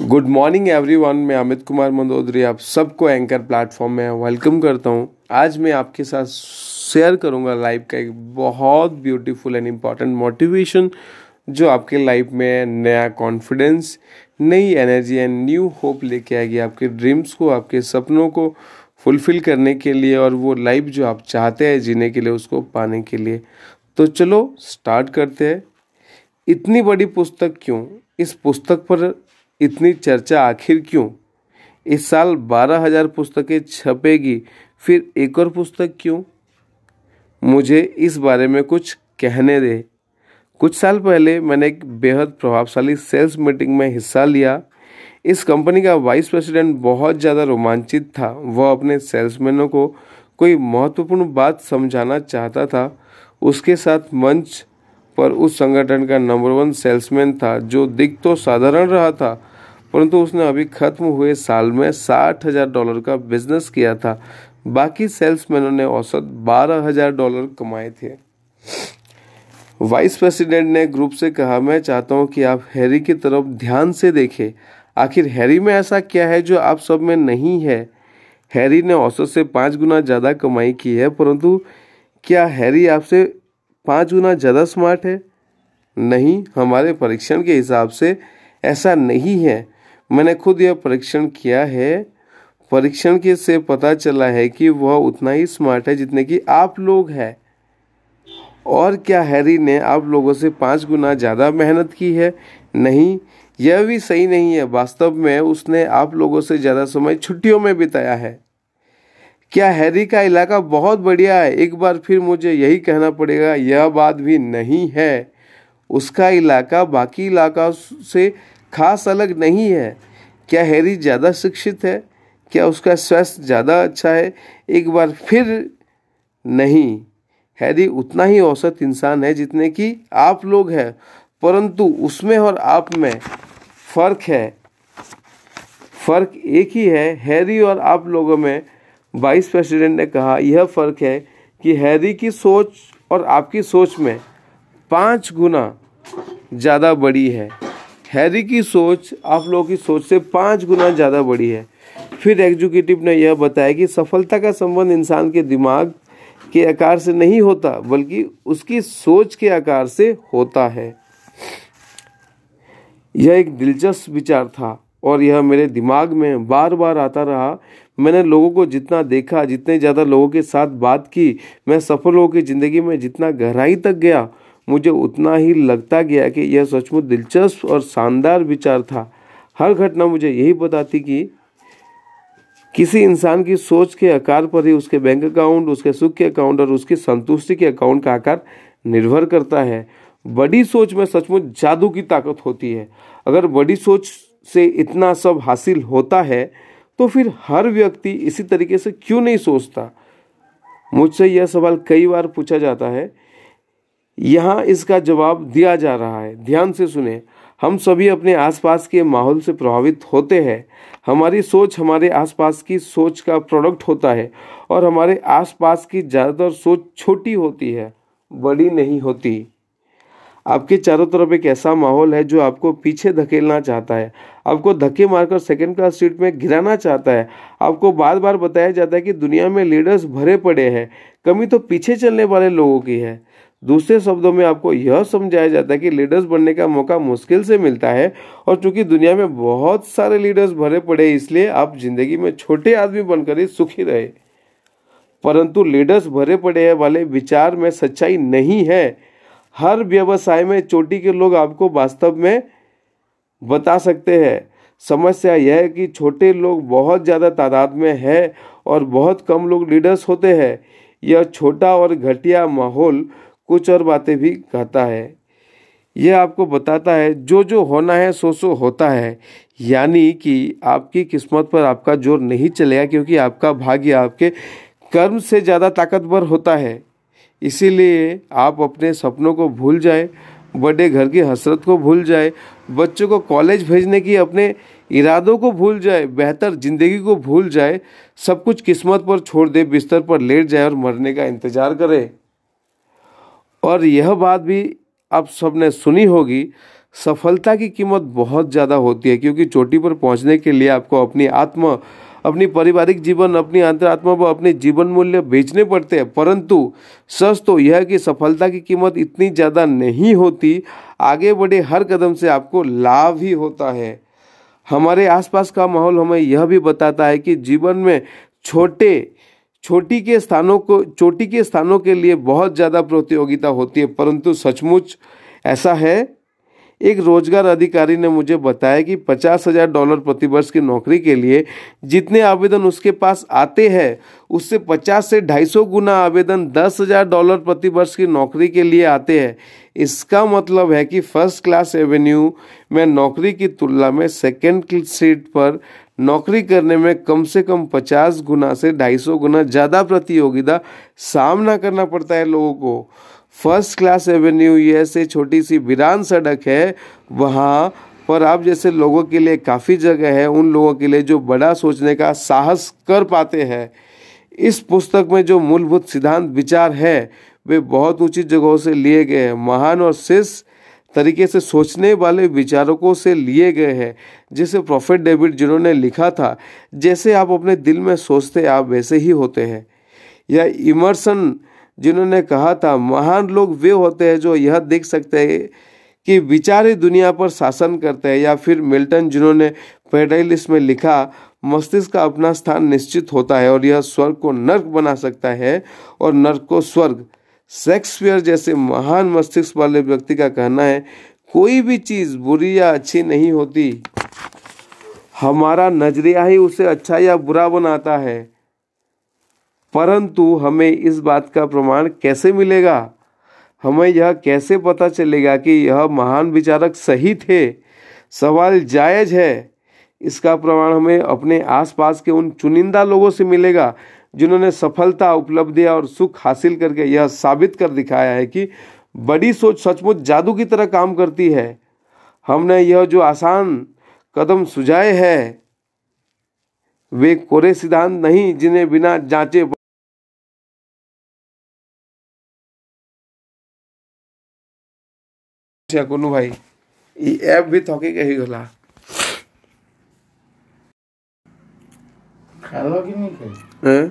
Good morning everyone मैं अमित कुमार मंदोदरी, आप सबको एंकर प्लेटफॉर्म में वेलकम करता हूँ। आज मैं आपके साथ शेयर करूँगा लाइफ का एक बहुत ब्यूटीफुल एंड इंपॉर्टेंट मोटिवेशन जो आपके लाइफ में नया कॉन्फिडेंस नई एनर्जी एंड न्यू होप लेके आएगी आपके ड्रीम्स को, आपके सपनों को फुलफिल करने के लिए और वो लाइफ जो आप चाहते हैं जीने के लिए, उसको पाने के लिए। तो चलो स्टार्ट करते हैं। इतनी बड़ी पुस्तक क्यों? इस पुस्तक पर इतनी चर्चा आखिर क्यों? इस साल बारह हज़ार पुस्तकें छपेगी, फिर एक और पुस्तक क्यों? मुझे इस बारे में कुछ कहने दे। कुछ साल पहले मैंने एक बेहद प्रभावशाली सेल्स मीटिंग में हिस्सा लिया। इस कंपनी का वाइस प्रेसिडेंट बहुत ज़्यादा रोमांचित था। वह अपने सेल्समैनों को कोई महत्वपूर्ण बात समझाना चाहता था। उसके साथ मंच पर उस संगठन का नंबर वन सेल्समैन था, जो दिख तो साधारण रहा था, परंतु उसने अभी खत्म हुए साल में साठ हज़ार डॉलर का बिज़नेस किया था। बाकी सेल्समैनों ने औसत बारह हज़ार डॉलर कमाए थे। वाइस प्रेसिडेंट ने ग्रुप से कहा, मैं चाहता हूँ कि आप हैरी की तरफ़ ध्यान से देखें। आखिर हैरी में ऐसा क्या है जो आप सब में नहीं है? हैरी ने औसत से पाँच गुना ज़्यादा कमाई की है, परंतु क्या हैरी आपसे पाँच गुना ज़्यादा स्मार्ट है? नहीं, हमारे परीक्षण के हिसाब से ऐसा नहीं है। मैंने खुद यह परीक्षण किया है। परीक्षण के से पता चला है कि वह उतना ही स्मार्ट है जितने कि आप लोग हैं। और क्या हैरी ने आप लोगों से पाँच गुना ज़्यादा मेहनत की है? नहीं, यह भी सही नहीं है। वास्तव में उसने आप लोगों से ज़्यादा समय छुट्टियों में बिताया है। क्या हैरी का इलाका बहुत बढ़िया है? एक बार फिर मुझे यही कहना पड़ेगा, यह बात भी नहीं है। उसका इलाका बाकी इलाका से खास अलग नहीं है। क्या हैरी ज़्यादा शिक्षित है? क्या उसका स्वास्थ्य ज़्यादा अच्छा है? एक बार फिर नहीं। हैरी उतना ही औसत इंसान है जितने कि आप लोग हैं, परंतु उसमें और आप में फ़र्क है। फ़र्क एक ही है, हैरी और आप लोगों में वाइस प्रेसिडेंट ने कहा, यह फ़र्क है कि हैरी की सोच और आपकी सोच में पाँच गुना ज़्यादा बड़ी है। हैरी की सोच, आप लोगों की सोच से पाँच गुना ज़्यादा बड़ी है। फिर एग्जीक्यूटिव ने यह बताया कि सफलता का संबंध इंसान के दिमाग के आकार से नहीं होता, बल्कि उसकी सोच के आकार से होता है। यह एक दिलचस्प विचार था और यह मेरे दिमाग में बार बार आता रहा मैंने लोगों को जितना देखा, जितने ज़्यादा लोगों के साथ बात की, मैं सफल लोगों की ज़िंदगी में जितना गहराई तक गया, मुझे उतना ही लगता गया कि यह सचमुच दिलचस्प और शानदार विचार था। हर घटना मुझे यही बताती कि किसी इंसान की सोच के आकार पर ही उसके बैंक अकाउंट, उसके सुख के अकाउंट और उसकी संतुष्टि के अकाउंट का आकार निर्भर करता है। बड़ी सोच में सचमुच जादू की ताकत होती है। अगर बड़ी सोच से इतना सब हासिल होता है तो फिर हर व्यक्ति इसी तरीके से क्यों नहीं सोचता? मुझसे यह सवाल कई बार पूछा जाता है। यहाँ इसका जवाब दिया जा रहा है। ध्यान से सुने। हम सभी अपने आसपास के माहौल से प्रभावित होते हैं। हमारी सोच हमारे आसपास की सोच का प्रोडक्ट होता है और हमारे आसपास की ज़्यादातर सोच छोटी होती है, बड़ी नहीं होती। आपके चारों तरफ़ एक ऐसा माहौल है जो आपको पीछे धकेलना चाहता है। आपको धक्के मारकर सेकेंड क्लास सीट में गिराना चाहता है। आपको बार बार बताया जाता है कि दुनिया में लीडर्स भरे पड़े हैं, कमी तो पीछे चलने वाले लोगों की है। दूसरे शब्दों में आपको यह समझाया जाता है कि लीडर्स बनने का मौका मुश्किल से मिलता है और चूँकि दुनिया में बहुत सारे लीडर्स भरे पड़े इसलिए आप ज़िंदगी में छोटे आदमी बनकर ही सुखी रहे। परंतु लीडर्स भरे पड़े वाले विचार में सच्चाई नहीं है। हर व्यवसाय में चोटी के लोग आपको वास्तव में बता सकते हैं। समस्या यह है कि छोटे लोग बहुत ज़्यादा तादाद में है और बहुत कम लोग लीडर्स होते हैं। यह छोटा और घटिया माहौल कुछ और बातें भी कहता है। यह आपको बताता है जो जो होना है सो सो होता है। यानी कि आपकी किस्मत पर आपका ज़ोर नहीं चलेगा क्योंकि आपका भाग्य आपके कर्म से ज़्यादा ताकतवर होता है। इसीलिए आप अपने सपनों को भूल जाए बड़े घर की हसरत को भूल जाए, बच्चों को कॉलेज भेजने की अपने इरादों को भूल जाए, बेहतर ज़िंदगी को भूल जाए, सब कुछ किस्मत पर छोड़ दे, बिस्तर पर लेट जाए और मरने का इंतज़ार करे। और यह बात भी आप सबने सुनी होगी, सफलता की कीमत बहुत ज़्यादा होती है, क्योंकि चोटी पर पहुँचने के लिए आपको अपनी आत्मा अपनी पारिवारिक जीवन, अपनी अंतरात्मा व अपने जीवन मूल्य बेचने पड़ते हैं। परंतु सच तो यह कि सफलता की कीमत इतनी ज़्यादा नहीं होती। आगे बढ़े हर कदम से आपको लाभ ही होता है। हमारे आसपास का माहौल हमें यह भी बताता है कि जीवन में छोटे, छोटी के स्थानों को, चोटी के स्थानों के लिए बहुत ज़्यादा प्रतियोगिता होती है। परंतु सचमुच ऐसा है एक रोज़गार अधिकारी ने मुझे बताया कि पचास हज़ार डॉलर प्रतिवर्ष की नौकरी के लिए जितने आवेदन उसके पास आते हैं, उससे पचास से ढाई सौ गुना आवेदन दस हज़ार डॉलर प्रतिवर्ष की नौकरी के लिए आते हैं। इसका मतलब है कि फ़र्स्ट क्लास एवेन्यू में नौकरी की तुलना में सेकेंड सीट पर नौकरी करने में कम से कम पचास गुना से ढाई सौ गुना ज़्यादा प्रतियोगिता सामना करना पड़ता है लोगों को। फ़र्स्ट क्लास एवेन्यू यह से छोटी सी वीरान सड़क है, वहाँ पर आप जैसे लोगों के लिए काफ़ी जगह है, उन लोगों के लिए जो बड़ा सोचने का साहस कर पाते हैं। इस पुस्तक में जो मूलभूत सिद्धांत विचार है, वे बहुत ऊँची जगहों से लिए गए हैं। महान और शेष तरीके से सोचने वाले विचारकों से लिए गए हैं, जैसे प्रोफेट डेविड जिन्होंने लिखा था, जैसे आप अपने दिल में सोचते आप वैसे ही होते हैं। या इमर्सन जिन्होंने कहा था, महान लोग वे होते हैं जो यह देख सकते हैं कि विचार दुनिया पर शासन करते हैं या फिर मिल्टन जिन्होंने पेडाइलिस में लिखा, मस्तिष्क का अपना स्थान निश्चित होता है और यह स्वर्ग को नर्क बना सकता है और नर्क को स्वर्ग। शेक्सपियर जैसे महान मस्तिष्क वाले व्यक्ति का कहना है, कोई भी चीज़ बुरी या अच्छी नहीं होती। हमारा नज़रिया ही उसे अच्छा या बुरा बनाता है। परंतु हमें इस बात का प्रमाण कैसे मिलेगा? हमें यह कैसे पता चलेगा कि यह महान विचारक सही थे? सवाल जायज़ है। इसका प्रमाण हमें अपने आसपास के उन चुनिंदा लोगों से मिलेगा, जिन्होंने सफलता उपलब्धियाँ और सुख हासिल करके यह साबित कर दिखाया है कि बड़ी सोच सचमुच जादू की तरह काम करती है। हमने यह जो आसान कदम सुझाए हैं, वे कोरे सिद्धांत नहीं जिन्हें बिना जांचे କୁନୁ ଭାଇ ଇ ଆପ୍ ବି ଥକିକି ହେଇଗଲା ଖାଇଲ କି ନାଇଁ